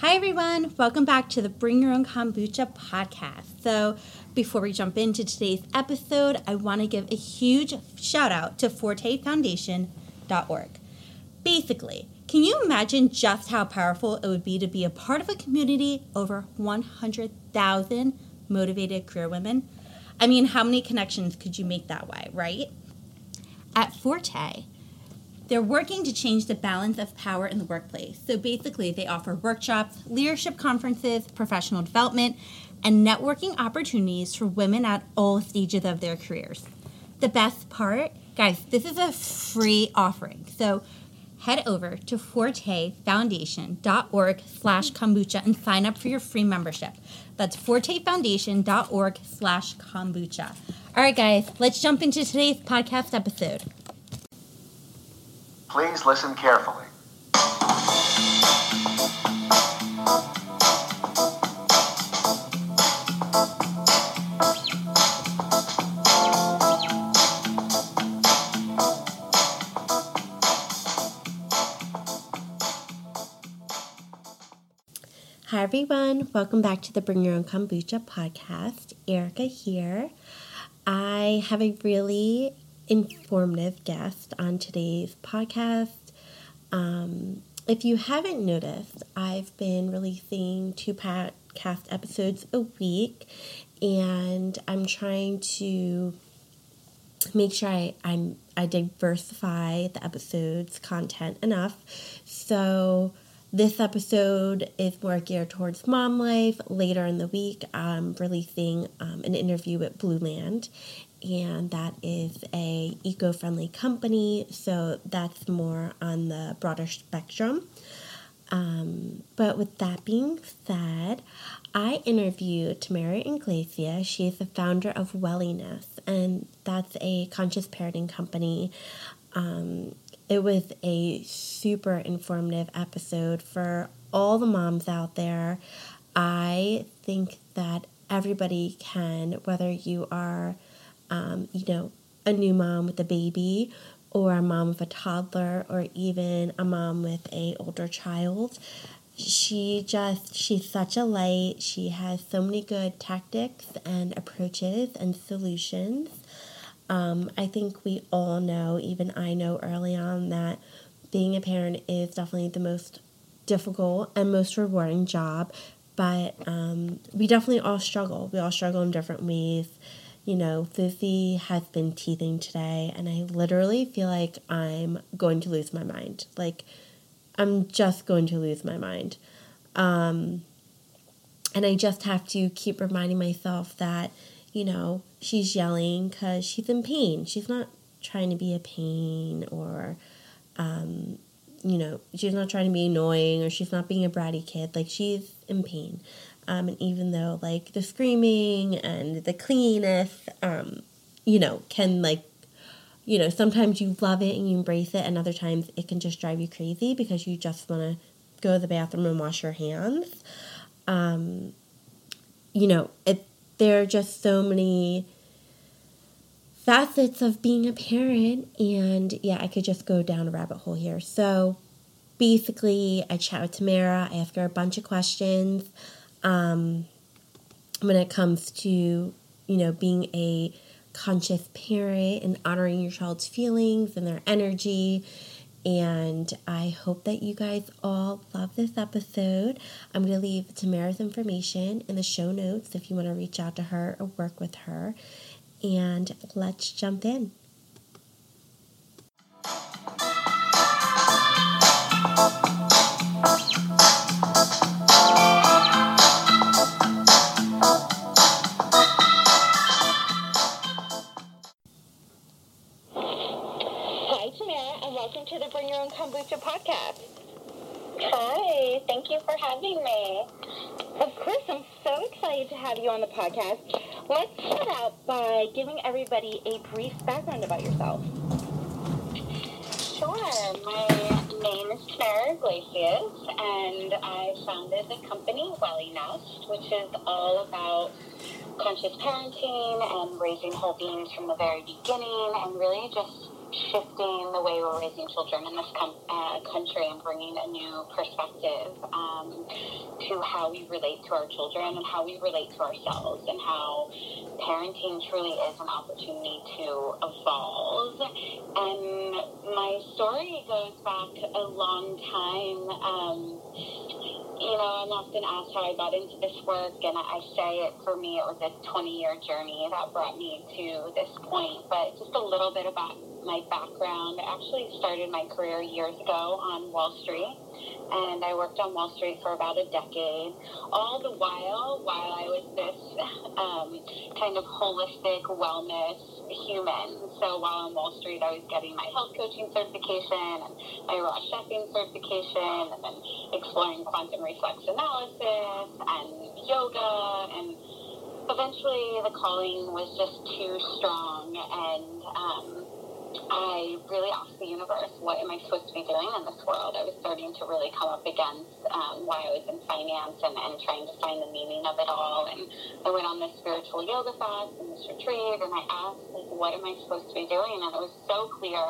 Hi, everyone. Welcome back to the Bring Your Own Kombucha podcast. So, before we jump into today's episode, I want to give a huge shout out to ForteFoundation.org. Basically, can you imagine just how powerful it would be to be a part of a community over 100,000 motivated career women? I mean, how many connections could you make that way, right? At Forte, they're working to change the balance of power in the workplace. So basically, they offer workshops, leadership conferences, professional development, and networking opportunities for women at all stages of their careers. The best part, guys, this is a free offering. So head over to fortefoundation.org slash kombucha and sign up for your free membership. That's fortefoundation.org slash kombucha. All right, guys, let's jump into today's podcast episode. Please listen carefully. Hi, everyone. Welcome back to the Bring Your Own Kombucha podcast. Erica here. I have a really informative guest on today's podcast. Um, if you haven't noticed, I've been releasing two podcast episodes a week, and I'm trying to make sure I, I'm I diversify the episodes content enough. So this episode is more geared towards mom life. Later in the week, I'm releasing um, an interview with Blueland, and that is a eco-friendly company so that's more on the broader spectrum. Um, but with that being said i interviewed tamara Iglesias. she is the founder of Wellynest and that's a conscious parenting company. Um, it was a super informative episode for all the moms out there. I think that everybody can whether you are um, you know, a new mom with a baby or a mom with a toddler or even a mom with a older child. She just she's such a light. She has so many good tactics and approaches and solutions. Um, i think we all know even i know early on that being a parent is definitely the most difficult and most rewarding job but um, we definitely all struggle. We all struggle in different ways you know, Fifi has been teething today, and I literally feel like I'm going to lose my mind. Like, I'm just going to lose my mind. Um, and I just have to keep reminding myself that, you know, she's yelling because she's in pain. She's not trying to be a pain or, um, you know, she's not trying to be annoying or she's not being a bratty kid. Like, she's in pain. Um, and even though like the screaming and the cleanliness, um, you know, can like, you know, sometimes you love it and you embrace it, and other times it can just drive you crazy because you just want to go to the bathroom and wash your hands. Um, you know, it there are just so many facets of being a parent, and yeah, I could just go down a rabbit hole here. So basically, I chat with Tamara, I ask her a bunch of questions um, when it comes to you know being a conscious parent and honoring your child's feelings and their energy and I hope that you guys all love this episode. I'm going to leave Tamara's information in the show notes if you want to reach out to her or work with her. And let's jump in. Thank you for having me. Of course, I'm so excited to have you on the podcast. Let's start out by giving everybody a brief background about yourself. Sure. My name is Tamara Iglesias, and I founded the company Wellynest, which is all about conscious parenting and raising whole beings from the very beginning, and really just shifting the way we're raising children in this com- uh, country and bringing a new perspective. Um, to how we relate to our children and how we relate to ourselves and how parenting truly is an opportunity to evolve. And my story goes back a long time. Um, you know, I'm often asked how I got into this work, and I say it for me, it was a 20 year journey that brought me to this point. But just a little bit about my background. I actually started my career years ago on Wall Street, and I worked on Wall Street for about a decade. All the while, while I was this um, kind of holistic wellness human. So while on Wall Street, I was getting my health coaching certification and my raw chefing certification, and then exploring quantum reflex analysis and yoga. And eventually, the calling was just too strong, and um, I really asked the universe, what am I supposed to be doing in this world? I was starting to really come up against um, why I was in finance and, and trying to find the meaning of it all. And I went on this spiritual yoga fast and this retreat, and I asked, like, what am I supposed to be doing? And it was so clear,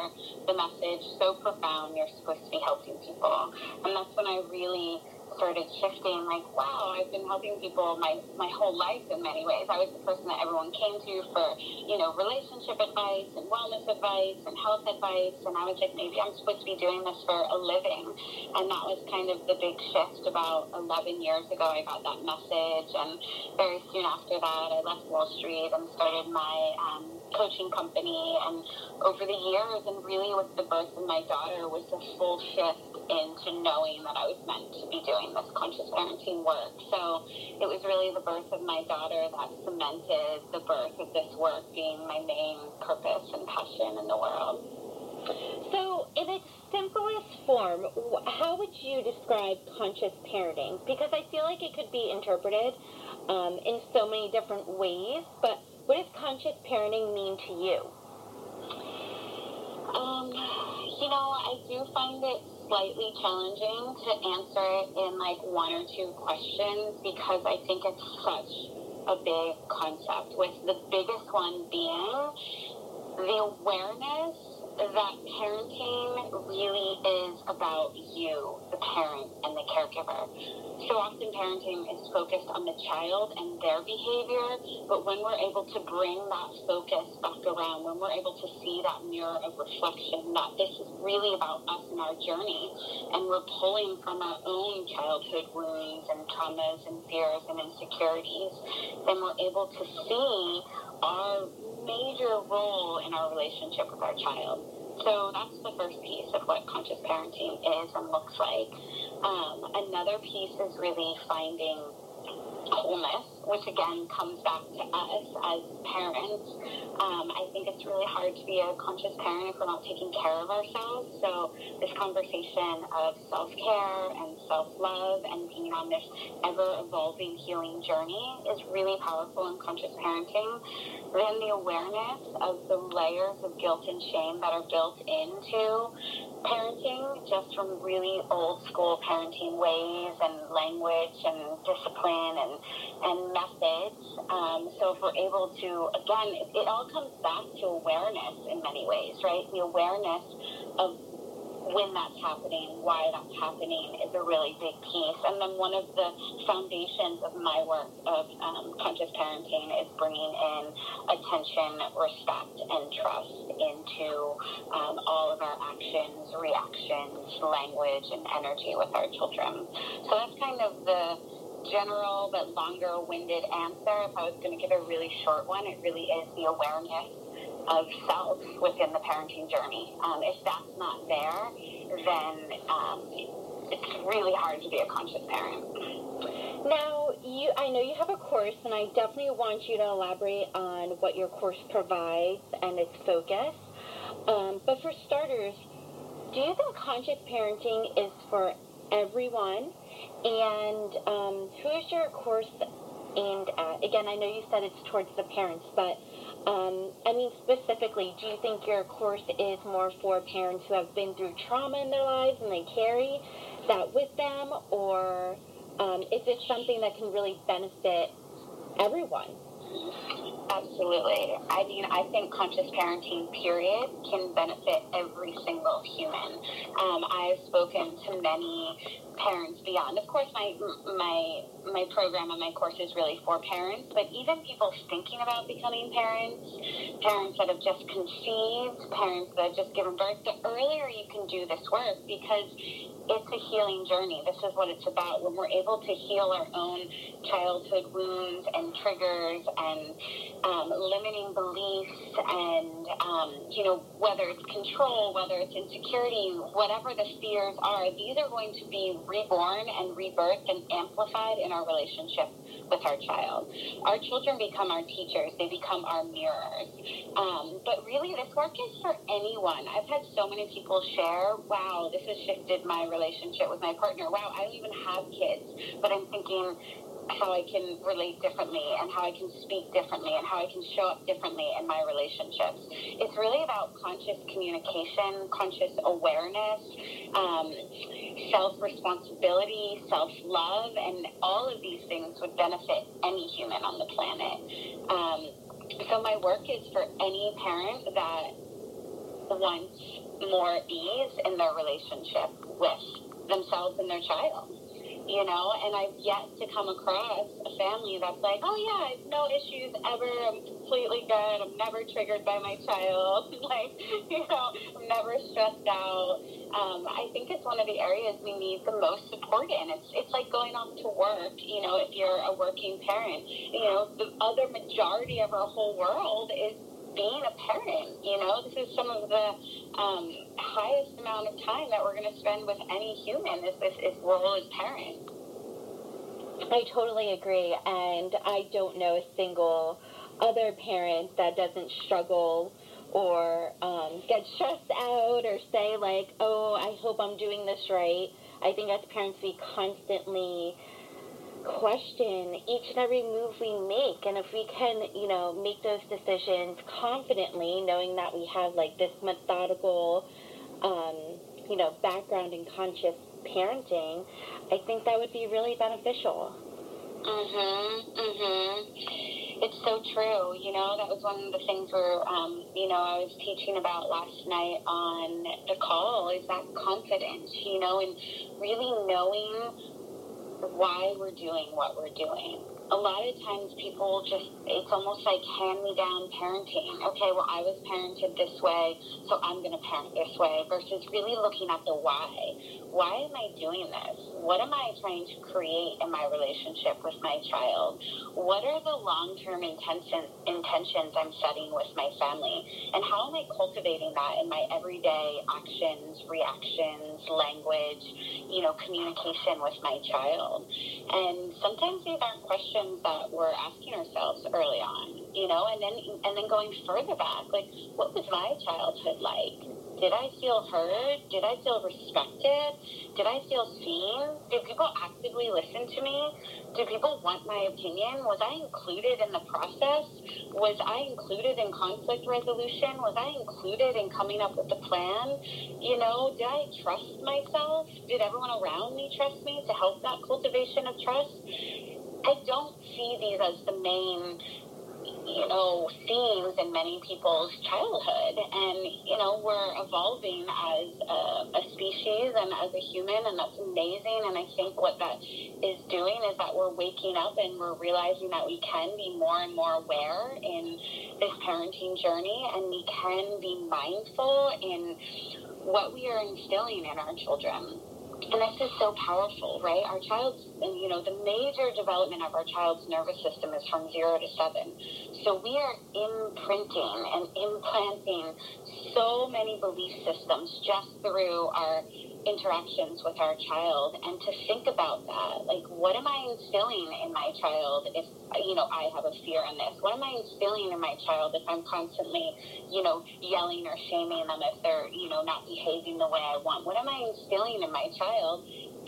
the message, so profound, you're supposed to be helping people. And that's when I really started shifting like wow i've been helping people my my whole life in many ways. I was the person that everyone came to for you know relationship advice and wellness advice and health advice. And i was like maybe i'm supposed to be doing this for a living. And that was kind of the big shift about 11 years ago. I got that message. And very soon after that i left wall street and started my um, coaching company. And over the years and really with the birth of my daughter was a full shift into knowing that I was meant to be doing this conscious parenting work. So it was really the birth of my daughter that cemented the birth of this work being my main purpose and passion in the world. So, in its simplest form, how would you describe conscious parenting? Because I feel like it could be interpreted um, in so many different ways, but what does conscious parenting mean to you? Um, you know, I do find it slightly challenging to answer in like one or two questions because I think it's such a big concept, with the biggest one being the awareness that parenting really is about you, the parent and the caregiver. So often parenting is focused on the child and their behavior, but when we're able to bring that focus back around, when we're able to see that mirror of reflection, that this is really about us and our journey, and we're pulling from our own childhood wounds and traumas and fears and insecurities, then we're able to see our major role in our relationship with our child. So that's the first piece of what conscious parenting is and looks like. Um, another piece is really finding wholeness, which again comes back to us as parents. Um, I think it's really hard to be a conscious parent if we're not taking care of ourselves. So this conversation of self-care and self-love and being on this ever-evolving healing journey is really powerful in conscious parenting. Then the awareness of the layers of guilt and shame that are built into parenting just from really old school parenting ways and language and discipline and, and Um, so if we're able to, again, it, it all comes back to awareness in many ways, right? The awareness of when that's happening, why that's happening is a really big piece. And then one of the foundations of my work of um, conscious parenting is bringing in attention, respect, and trust into um, all of our actions, reactions, language, and energy with our children. So that's kind of the general but longer winded answer. If I was going to give a really short one, it really is the awareness of self within the parenting journey. Um, if that's not there, then um, it's really hard to be a conscious parent. Now, you, I know you have a course, and I definitely want you to elaborate on what your course provides and its focus. Um, but for starters, do you think conscious parenting is for everyone? And um, who is your course aimed at? Again, I know you said it's towards the parents, but um, I mean, specifically, do you think your course is more for parents who have been through trauma in their lives and they carry that with them, or um, is it something that can really benefit everyone? Absolutely. I mean, I think conscious parenting, period, can benefit every single human. Um, I've spoken to many parents beyond. Of course, my my my program and my course is really for parents, but even people thinking about becoming parents, parents that have just conceived, parents that have just given birth, the earlier you can do this work because it's a healing journey. This is what it's about. When we're able to heal our own childhood wounds and triggers and um, limiting beliefs and, um, you know, whether it's control, whether it's insecurity, whatever the fears are, these are going to be reborn and rebirthed and amplified in our relationship with our child. Our children become our teachers, they become our mirrors. Um, but really, this work is for anyone. I've had so many people share, wow, this has shifted my relationship with my partner. Wow, I don't even have kids, but I'm thinking, how I can relate differently and how I can speak differently and how I can show up differently in my relationships. It's really about conscious communication, conscious awareness, um, self responsibility, self love, and all of these things would benefit any human on the planet. Um, so, my work is for any parent that wants more ease in their relationship with themselves and their child you know, and I've yet to come across a family that's like, oh yeah, no issues ever. I'm completely good. I'm never triggered by my child. like, you know, I'm never stressed out. Um, I think it's one of the areas we need the most support in. It's it's like going off to work. You know, if you're a working parent, you know, the other majority of our whole world is being a parent. You know, this is some of the um, highest amount of time that we're going to spend with any human is this is role as parent. I totally agree, and I don't know a single other parent that doesn't struggle or um, get stressed out or say like, "Oh, I hope I'm doing this right." I think as parents, we constantly question each and every move we make and if we can you know make those decisions confidently knowing that we have like this methodical um, you know background in conscious parenting i think that would be really beneficial. Mhm mhm it's so true you know that was one of the things where um, you know i was teaching about last night on the call is that confidence you know and really knowing why we're doing what we're doing. A lot of times people just, it's almost like hand me down parenting. Okay, well, I was parented this way, so I'm going to parent this way, versus really looking at the why. Why am I doing this? What am I trying to create in my relationship with my child? What are the long term intention, intentions I'm setting with my family? And how am I cultivating that in my everyday actions, reactions, language, you know, communication with my child? And sometimes these aren't questions that we're asking ourselves early on, you know, and then and then going further back, like what was my childhood like? Did I feel heard? Did I feel respected? Did I feel seen? Did people actively listen to me? Did people want my opinion? Was I included in the process? Was I included in conflict resolution? Was I included in coming up with the plan? You know, did I trust myself? Did everyone around me trust me to help that cultivation of trust? I don't see these as the main you know, themes in many people's childhood. And, you know, we're evolving as a, a, species and as a human, and that's amazing. And I think what that is doing is that we're waking up and we're realizing that we can be more and more aware in this parenting journey, and we can be mindful in what we are instilling in our children and this is so powerful, right? Our child's, you know, the major development of our child's nervous system is from zero to seven. So we are imprinting and implanting so many belief systems just through our interactions with our child and to think about that. Like what am i instilling in my child if you know i have a fear in this? What am i instilling in my child if i'm constantly you know yelling or shaming them if they're you know not behaving the way i want? What am i instilling in my child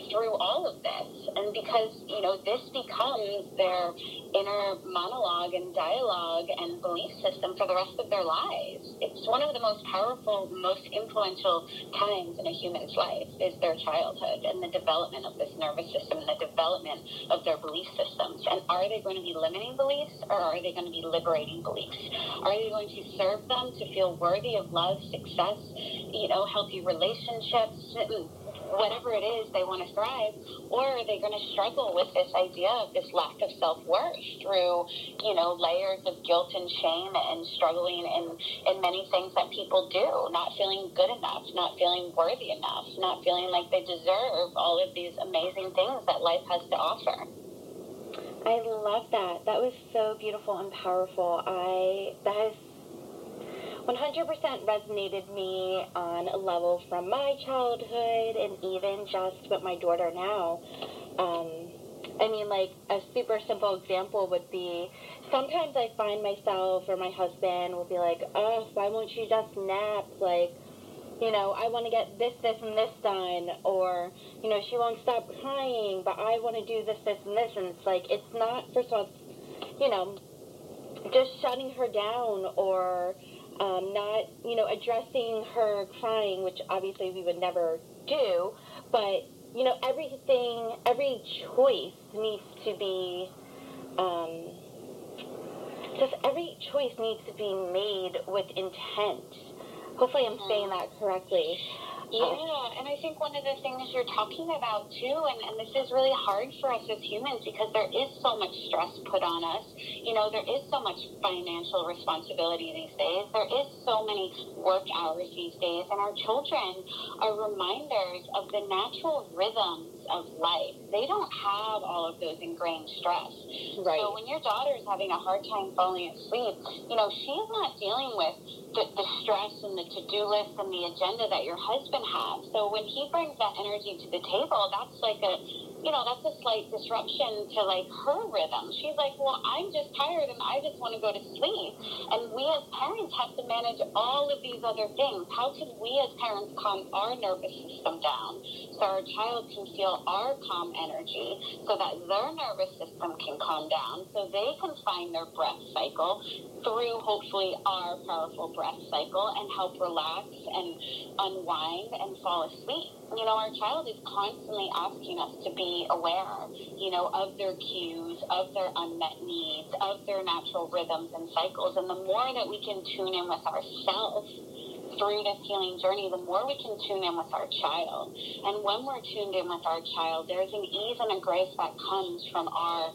through all of this. And because, you know, this becomes their inner monologue and dialogue and belief system for the rest of their lives. It's one of the most powerful, most influential times in a human's life is their childhood and the development of this nervous system and the development of their belief systems. And are they going to be limiting beliefs or are they going to be liberating beliefs? Are they going to serve them to feel worthy of love, success, you know, healthy relationships, whatever it is they want to thrive, or are they going to struggle with this idea of this lack of self worth through, you know, layers of guilt and shame and struggling in, in many things that people do, not feeling good enough, not feeling worthy enough, not feeling like they deserve all of these amazing things that life has to offer. I love that. That was so beautiful and powerful. I that has 100% resonated me on a level from my childhood and even just with my daughter now. Um, I mean, like, a super simple example would be sometimes I find myself or my husband will be like, oh, why won't you just nap? Like, you know, I want to get this, this, and this done. Or, you know, she won't stop crying, but I want to do this, this, and this. And it's like, it's not, first of all, you know, just shutting her down or um, not, you know, addressing her crying, which obviously we would never do, but, you know, everything, every choice needs to be, um, just every choice needs to be made with intent. Hopefully I'm saying that correctly. Oh. Yeah, and I think one of the things you're talking about too, and, and this is really hard for us as humans because there is so much stress put on us. You know, there is so much financial responsibility these days. There is so many work hours these days, and our children are reminders of the natural rhythms of life. They don't have all of those ingrained stress. Right. So when your daughter is having a hard time falling asleep, you know, she's not dealing with the, the stress and the to-do list and the agenda that your husband has. So when he brings that energy to the table, that's like a you know, that's a slight disruption to like her rhythm. She's like, well, I'm just tired and I just want to go to sleep. And we as parents have to manage all of these other things. How can we as parents calm our nervous system down so our child can feel our calm energy so that their nervous system can calm down so they can find their breath cycle through hopefully our powerful breath cycle and help relax and unwind and fall asleep you know, our child is constantly asking us to be aware, you know, of their cues, of their unmet needs, of their natural rhythms and cycles. And the more that we can tune in with ourselves through this healing journey, the more we can tune in with our child. And when we're tuned in with our child, there's an ease and a grace that comes from our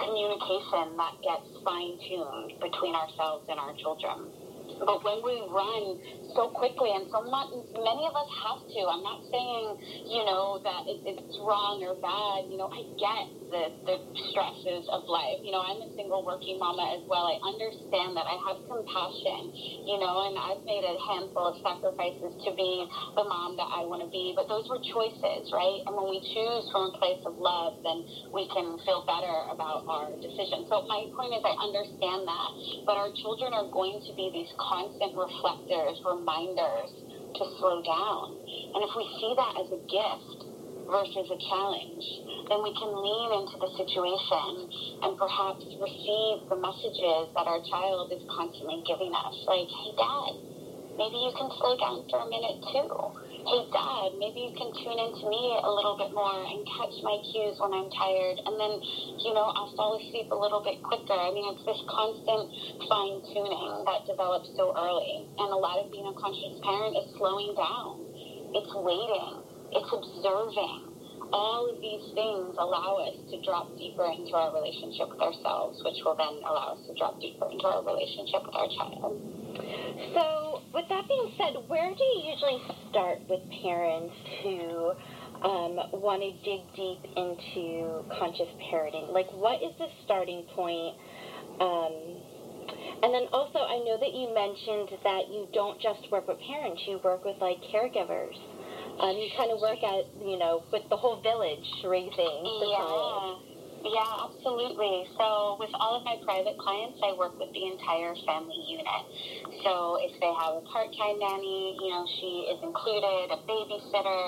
communication that gets fine tuned between ourselves and our children. But when we run so quickly, and so much, many of us have to. I'm not saying, you know, that it, it's wrong or bad. You know, I get the, the stresses of life. You know, I'm a single working mama as well. I understand that. I have compassion, you know, and I've made a handful of sacrifices to be the mom that I want to be. But those were choices, right? And when we choose from a place of love, then we can feel better about our decision. So my point is, I understand that. But our children are going to be these constant reflectors, to slow down. And if we see that as a gift versus a challenge, then we can lean into the situation and perhaps receive the messages that our child is constantly giving us. Like, hey, dad, maybe you can slow down for a minute too hey dad maybe you can tune into me a little bit more and catch my cues when i'm tired. And then you know i'll fall asleep a little bit quicker. I mean it's this constant fine tuning that develops so early. And a lot of being a conscious parent is slowing down. It's waiting. It's observing. All of these things allow us to drop deeper into our relationship with ourselves, which will then allow us to drop deeper into our relationship with our child. So, with that being said, where do you usually start with parents who um, want to dig deep into conscious parenting? Like, what is the starting point? Um, and then also, I know that you mentioned that you don't just work with parents, you work with like caregivers. Um, you kind of work at, you know, with the whole village raising the yeah. child. Yeah, absolutely. So, with all of my private clients, I work with the entire family unit. So, if they have a part time nanny, you know, she is included, a babysitter,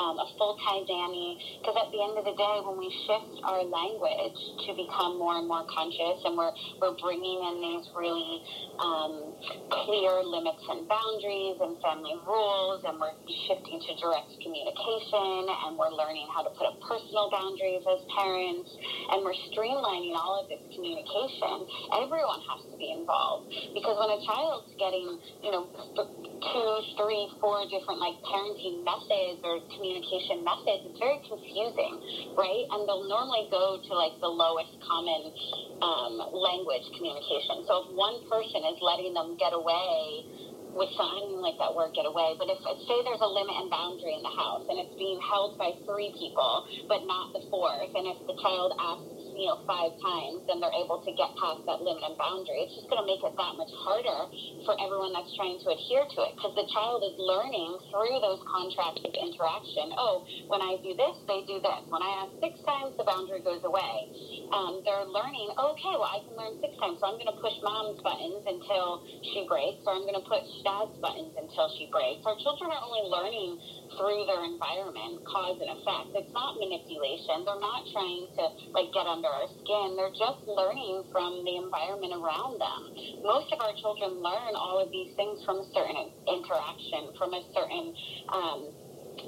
um, a full time nanny. Because at the end of the day, when we shift our language to become more and more conscious and we're, we're bringing in these really um, clear limits and boundaries and family rules, and we're shifting to direct communication, and we're learning how to put up personal boundaries as parents and we're streamlining all of this communication, everyone has to be involved. Because when a child's getting, you know, two, three, four different like parenting methods or communication methods, it's very confusing, right? And they'll normally go to like the lowest common um, language communication. So if one person is letting them get away with something like that word get away. But if say there's a limit and boundary in the house and it's being held by three people, but not the fourth, and if the child asks you know, five times, then they're able to get past that limit and boundary. It's just going to make it that much harder for everyone that's trying to adhere to it because the child is learning through those contracts of interaction. Oh, when I do this, they do this. When I ask six times, the boundary goes away. Um, they're learning, okay, well, I can learn six times, so I'm going to push mom's buttons until she breaks, or I'm going to push dad's buttons until she breaks. Our children are only learning through their environment, cause and effect. It's not manipulation. They're not trying to like get under our skin. They're just learning from the environment around them. Most of our children learn all of these things from a certain interaction, from a certain um,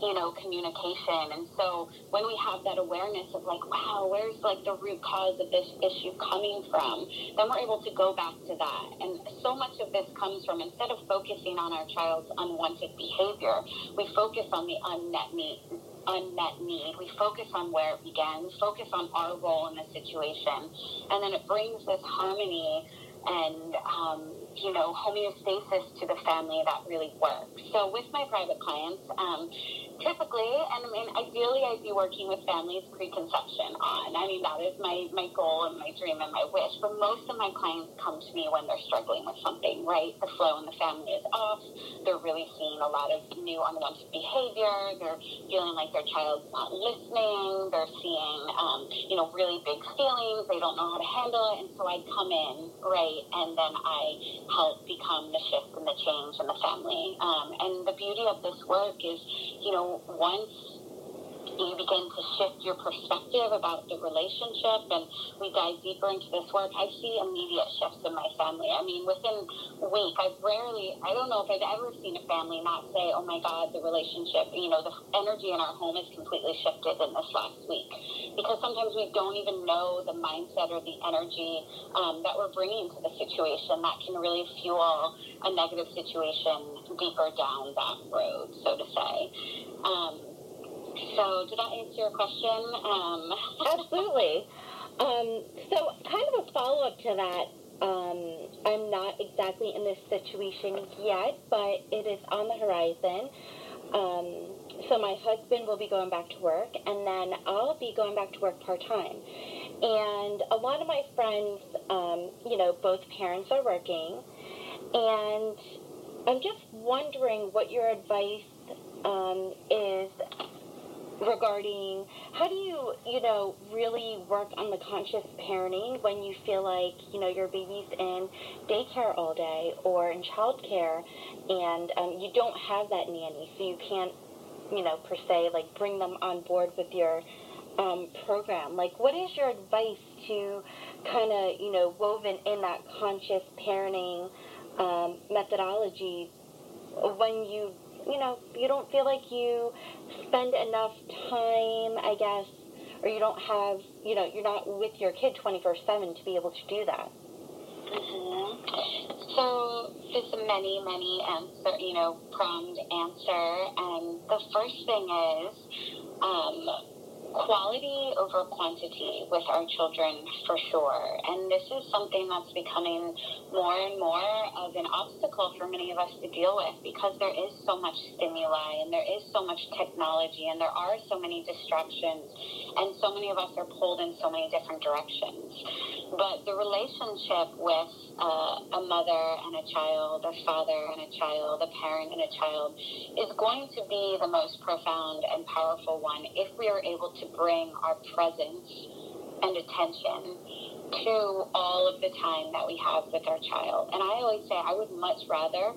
you know, communication. And so when we have that awareness of like, wow, where's like the root cause of this issue coming from, then we're able to go back to that. And so much of this comes from instead of focusing on our child's unwanted behavior, we focus on the unmet need unmet need. We focus on where it began, We focus on our role in the situation, and then it brings this harmony and um, you know homeostasis to the family that really works. So with my private clients, um, typically, and I mean, ideally, I'd be working with families preconception on. I mean, that is my, my goal and my dream and my wish. But most of my clients come to me when they're struggling with something, right? The flow in the family is off. They're really seeing a lot of new unwanted behavior. They're feeling like their child's not listening. They're seeing, um, you know, really big feelings. They don't know how to handle it. And so I come in, right? And then I help become the shift and the change in the family. Um, and the beauty of this work is, you know, once you begin to shift your perspective about the relationship and we dive deeper into this work, I see immediate shifts in my family. I mean, within a week, I've rarely, I don't know if I've ever seen a family not say, oh my God, the relationship, you know, the energy in our home is completely shifted in this last week. Because sometimes we don't even know the mindset or the energy um, that we're bringing to the situation that can really fuel a negative situation deeper down that road, so to say. Um, so, did that answer your question? Um, Absolutely. Um, so, kind of a follow up to that. Um, I'm not exactly in this situation yet, but it is on the horizon. Um, so my husband will be going back to work, and then I'll be going back to work part time. And a lot of my friends, um, you know, both parents are working, and I'm just wondering what your advice um, is regarding how do you, you know, really work on the conscious parenting when you feel like, you know, your baby's in daycare all day or in childcare and um, you don't have that nanny, so you can't, you know, per se, like bring them on board with your um, program. Like, what is your advice to kind of, you know, woven in that conscious parenting um, methodology when you you know, you don't feel like you spend enough time, I guess, or you don't have, you know, you're not with your kid 24 7 to be able to do that. Mm-hmm. So a many, many answer, you know, pronged answer. And the first thing is, um, quality over quantity with our children for sure. And this is something that's becoming more and more of an obstacle for many of us to deal with because there is so much stimuli and there is so much technology and there are so many distractions and so many of us are pulled in so many different directions. But the relationship with uh, a mother and a child, a father and a child, a parent and a child is going to be the most profound and powerful one if we are able to bring our presence and attention to all of the time that we have with our child. And I always say I would much rather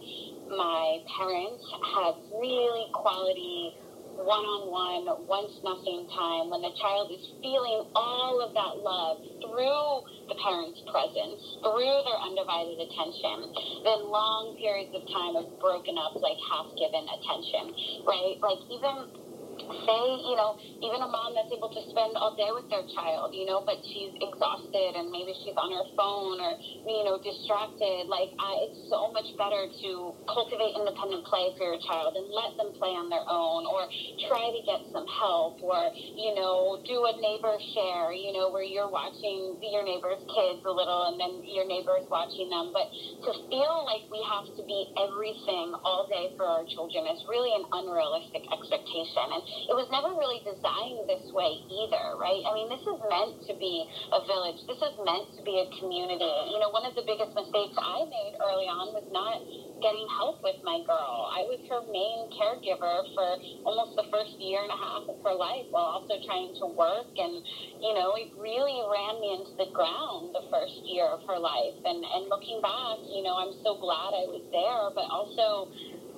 my parents have really quality one-on-one, once nothing time when the child is feeling all of that love through the parent's presence, through their undivided attention, than long periods of time of broken up, like half-given attention, right? Like even say, you know, even a mom that's able to spend all day with their child, you know, but she's exhausted and maybe she's on her phone or, you know, distracted. Like, I, it's so much better to cultivate independent play for your child and let them play on their own or try to get some help or, you know, do a neighbor share, you know, where you're watching your neighbor's kids a little and then your neighbor's watching them. But to feel like we have to be everything all day for our children is really an unrealistic expectation. And it was never really designed this way either, right? I mean, this is meant to be a village. This is meant to be a community. You know, one of the biggest mistakes I made early on was not getting help with my girl. I was her main caregiver for almost the first year and a half of her life while also trying to work. And, you know, it really ran me into the ground the first year of her life. And, and looking back, you know, I'm so glad I was there, but also,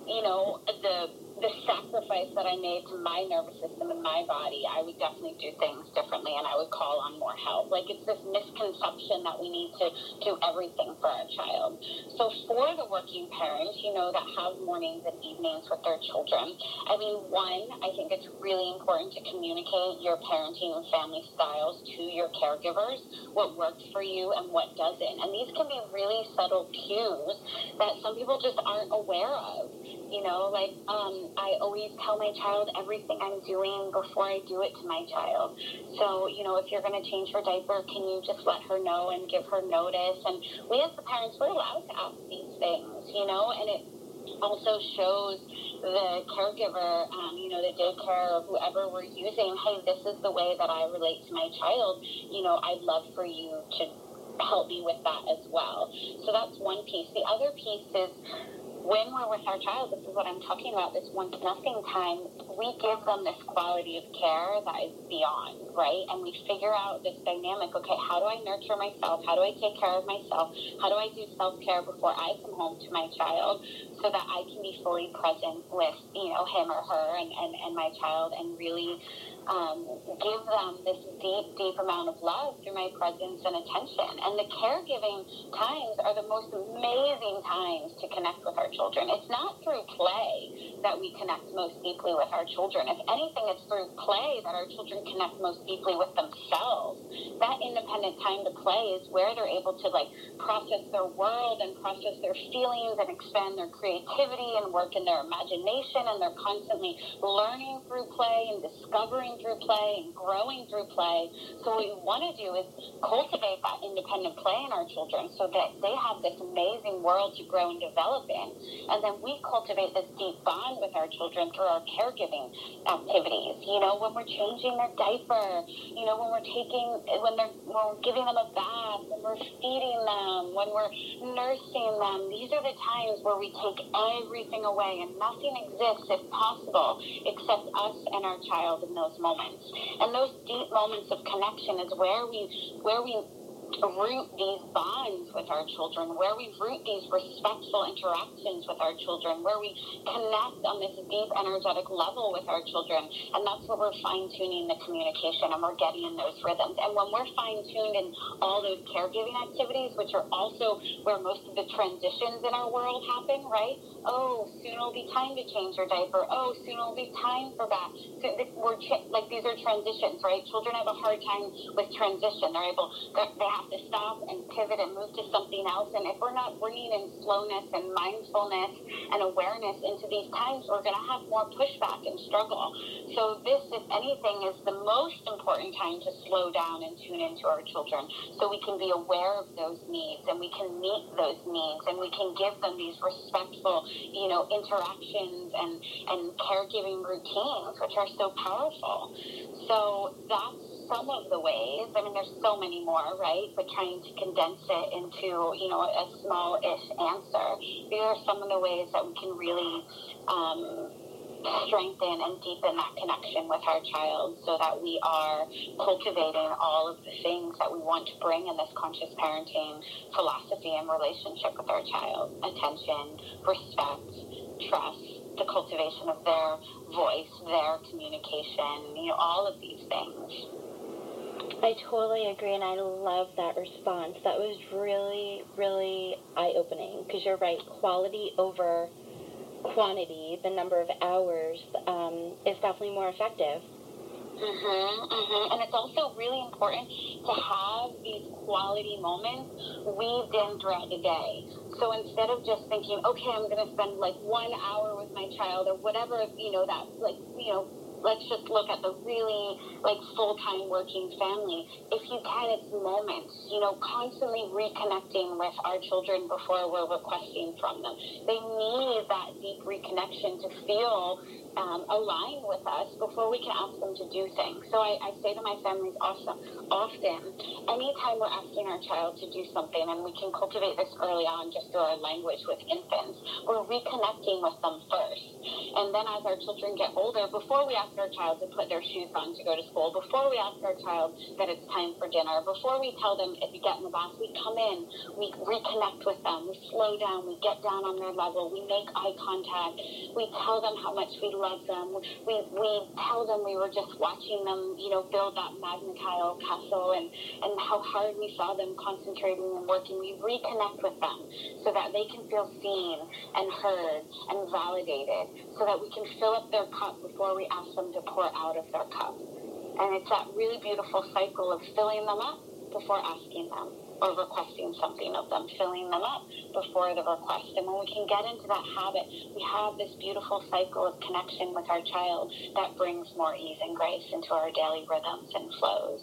you know, the the sacrifice that I made to my nervous system and my body, I would definitely do things differently and I would call on more help. Like it's this misconception that we need to do everything for our child. So for the working parents, you know, that have mornings and evenings with their children, I mean, one, I think it's really important to communicate your parenting and family styles to your caregivers, what works for you and what doesn't. And these can be really subtle cues that some people just aren't aware of. You know, like um, I always tell my child everything I'm doing before I do it to my child. So, you know, if you're going to change her diaper, can you just let her know and give her notice? And we as the parents, we're allowed to ask these things, you know, and it also shows the caregiver, um, you know, the daycare whoever we're using, hey, this is the way that I relate to my child. You know, I'd love for you to help me with that as well. So that's one piece. The other piece is when we're with our child, this is what I'm talking about, this to nothing time, we give them this quality of care that is beyond, right? And we figure out this dynamic, okay, how do I nurture myself? How do I take care of myself? How do I do self-care before I come home to my child so that I can be fully present with, you know, him or her and, and, and my child and really um, give them this deep, deep amount of love through my presence and attention. And the caregiving times are the most amazing times to connect with our children. It's not through play that we connect most deeply with our children. If anything, it's through play that our children connect most deeply with themselves. That independent time to play is where they're able to like process their world and process their feelings and expand their creativity and work in their imagination. And they're constantly learning through play and discovering through play and growing through play. So what we want to do is cultivate that independent play in our children so that they have this amazing world to grow and develop in. And then we cultivate this deep bond with our children through our caregiving activities. You know, when we're changing their diaper, you know, when we're taking, when they're, when we're giving them a bath, when we're feeding them, when we're nursing them, these are the times where we take everything away and nothing exists if possible except us and our child in those moments. And those deep moments of connection is where we where we root these bonds with our children, where we root these respectful interactions with our children, where we connect on this deep energetic level with our children. And that's where we're fine tuning the communication and we're getting in those rhythms. And when we're fine tuned in all those caregiving activities, which are also where most of the transitions in our world happen, right? Oh, soon it'll be time to change your diaper. Oh, soon it'll be time for that. So we're like these are transitions, right? Children have a hard time with transition. They're able, they have have to stop and pivot and move to something else. And if we're not bringing in slowness and mindfulness and awareness into these times, we're going to have more pushback and struggle. So this, if anything, is the most important time to slow down and tune into our children so we can be aware of those needs and we can meet those needs and we can give them these respectful, you know, interactions and, and caregiving routines, which are so powerful. So that's some of the ways. I mean, there's so many more, right? But trying to condense it into, you know, a small-ish answer. These are some of the ways that we can really um, strengthen and deepen that connection with our child so that we are cultivating all of the things that we want to bring in this conscious parenting philosophy and relationship with our child attention, respect, trust, the cultivation of their voice, their communication, you know, all of these things. I totally agree, and I love that response. That was really, really eye opening because you're right. Quality over quantity, the number of hours, um, is definitely more effective. Mm-hmm, mm-hmm. And it's also really important to have these quality moments weaved in throughout the day. So instead of just thinking, okay, I'm going to spend like one hour with my child or whatever, you know, that like, you know, let's just look at the really like full-time working family. If you can it's moments you know constantly reconnecting with our children before we're requesting from them. They need that deep reconnection to feel um, align with us before we can ask them to do things. So I, I say to my families often, often, anytime we're asking our child to do something, and we can cultivate this early on just through our language with infants, we're reconnecting with them first. And then as our children get older, before we ask our child to put their shoes on to go to school, before we ask our child that it's time for dinner, before we tell them if you get in the bath, we come in, we reconnect with them, we slow down, we get down on their level, we make eye contact, we tell them how much we love them. We, we tell them we were just watching them, you know, build that Magna Tile castle and, and how hard we saw them concentrating and working. We reconnect with them so that they can feel seen and heard and validated so that we can fill up their cup before we ask them to pour out of their cup. And it's that really beautiful cycle of filling them up before asking them or requesting something of them, filling them up before the request. And when we can get into that habit, we have this beautiful cycle of connection with our child that brings more ease and grace into our daily rhythms and flows.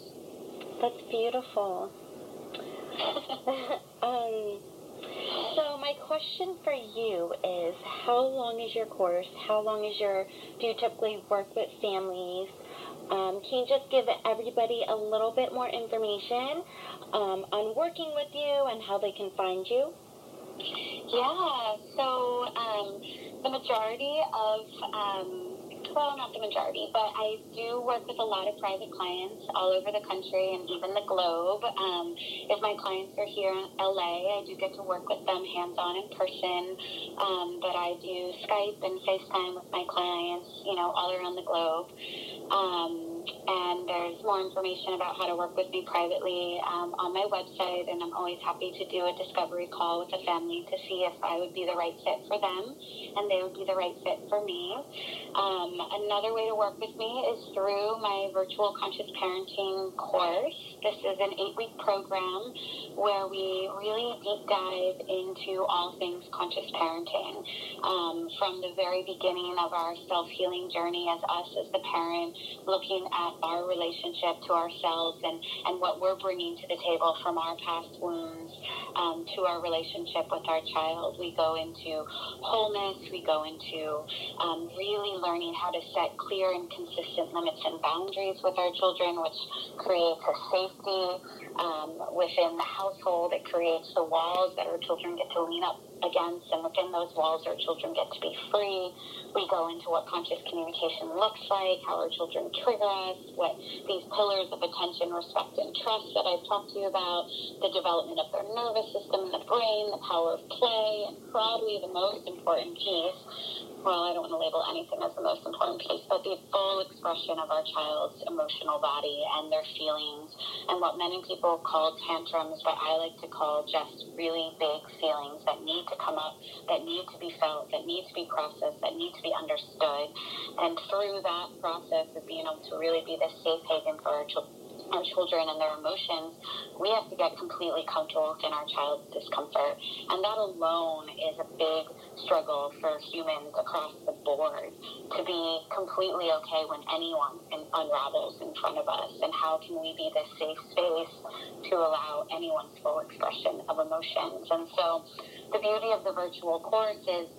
That's beautiful. um, so my question for you is, how long is your course? How long is your, do you typically work with families? Um, can you just give everybody a little bit more information um, on working with you and how they can find you? Yeah, so um, the majority of, um, well, not the majority, but I do work with a lot of private clients all over the country and even the globe. Um, if my clients are here in LA, I do get to work with them hands on in person, um, but I do Skype and FaceTime with my clients, you know, all around the globe. Um, and there's more information about how to work with me privately um, on my website. And I'm always happy to do a discovery call with a family to see if I would be the right fit for them and they would be the right fit for me. Um, another way to work with me is through my virtual conscious parenting course. This is an eight week program where we really deep dive into all things conscious parenting. Um, from the very beginning of our self healing journey as us as the parent, looking at our relationship to ourselves and, and what we're bringing to the table from our past wounds um, to our relationship with our child. We go into wholeness, we go into um, really learning how to set clear and consistent limits and boundaries with our children, which creates a safety um, within the household. It creates the walls that our children get to lean up against, and within those walls, our children get to be free. We go into what conscious communication looks like, how our children trigger us, what these pillars of attention, respect, and trust that I've talked to you about, the development of their nervous system and the brain, the power of play, and probably the most important piece well, I don't want to label anything as the most important piece, but the full expression of our child's emotional body and their feelings and what many people call tantrums, but I like to call just really big feelings that need to come up, that need to be felt, that need to be processed, that need to be understood. And through that process of being able to really be this safe haven for our children our children and their emotions, we have to get completely comfortable within our child's discomfort. And that alone is a big struggle for humans across the board to be completely okay when anyone unravels in front of us. And how can we be this safe space to allow anyone's full expression of emotions? And so the beauty of the virtual course is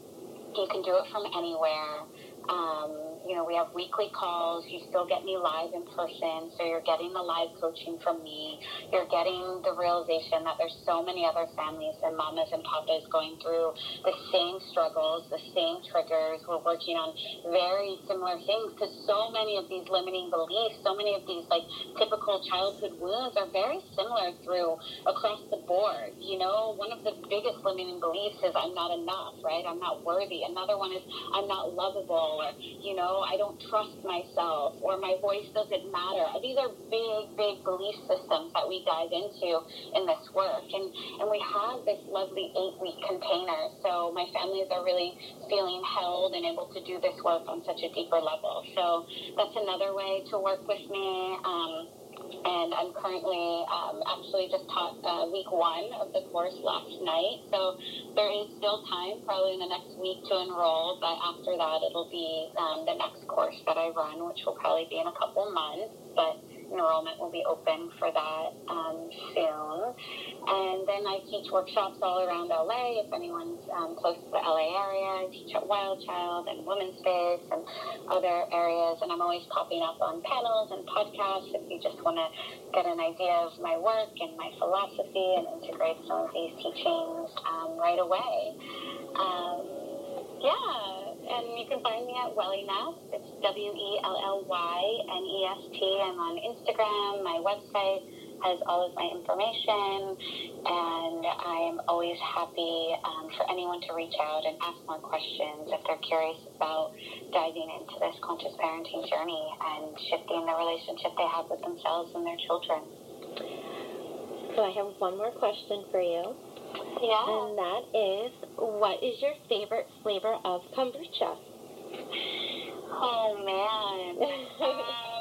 you can do it from anywhere. Um, you know, we have weekly calls. You still get me live in person. So you're getting the live coaching from me. You're getting the realization that there's so many other families and mamas and papas going through the same struggles, the same triggers. We're working on very similar things because so many of these limiting beliefs, so many of these like typical childhood wounds are very similar through across the board. You know, one of the biggest limiting beliefs is I'm not enough, right? I'm not worthy. Another one is I'm not lovable, or, you know, I don't trust myself, or my voice doesn't matter. These are big, big belief systems that we dive into in this work. And, and we have this lovely eight week container. So my families are really feeling held and able to do this work on such a deeper level. So that's another way to work with me. Um, and I'm currently um, actually just taught uh, week one of the course last night. So there is still time, probably in the next week, to enroll. But after that, it'll be um, the next course that I run, which will probably be in a couple months. But enrollment will be open for that um, soon. And then I teach workshops all around LA. If anyone's um, close to the LA area, I teach at Wild Child and Women's Space and other areas. And I'm always popping up on panels and podcasts if you just want to get an idea of my work and my philosophy and integrate some of these teachings um, right away. Um, yeah and you can find me at Wellynest. It's W E L L Y N E S T. I'm on Instagram. My website has all of my information, and I am always happy um, for anyone to reach out and ask more questions if they're curious about diving into this conscious parenting journey and shifting the relationship they have with themselves and their children. So I have one more question for you. Yeah. And that is, what is your favorite flavor of kombucha? Oh man. um,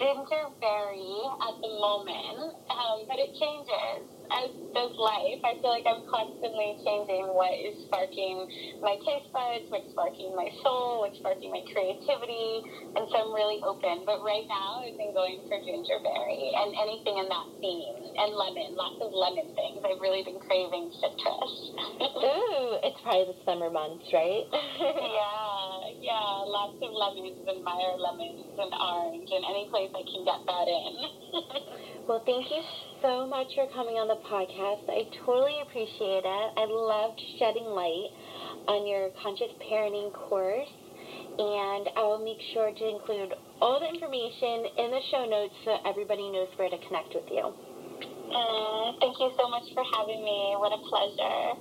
gingerberry at the moment, um, but it changes as does life. I feel like I'm constantly changing what is sparking my taste buds, what's sparking my soul, what's sparking my creativity, and so I'm really open. But right now, I've been going for gingerberry and anything in that theme, and lemon, lots of lemon things. I've really been craving citrus. Ooh, it's probably the summer months, right? yeah, yeah, lots of lemons and Meyer lemons and orange, and any place I can get that in. well, thank you so much for coming on the podcast. I totally appreciate it. I loved shedding light on your conscious parenting course, and I will make sure to include all the information in the show notes so everybody knows where to connect with you. Mm, thank you so much for having me. What a pleasure.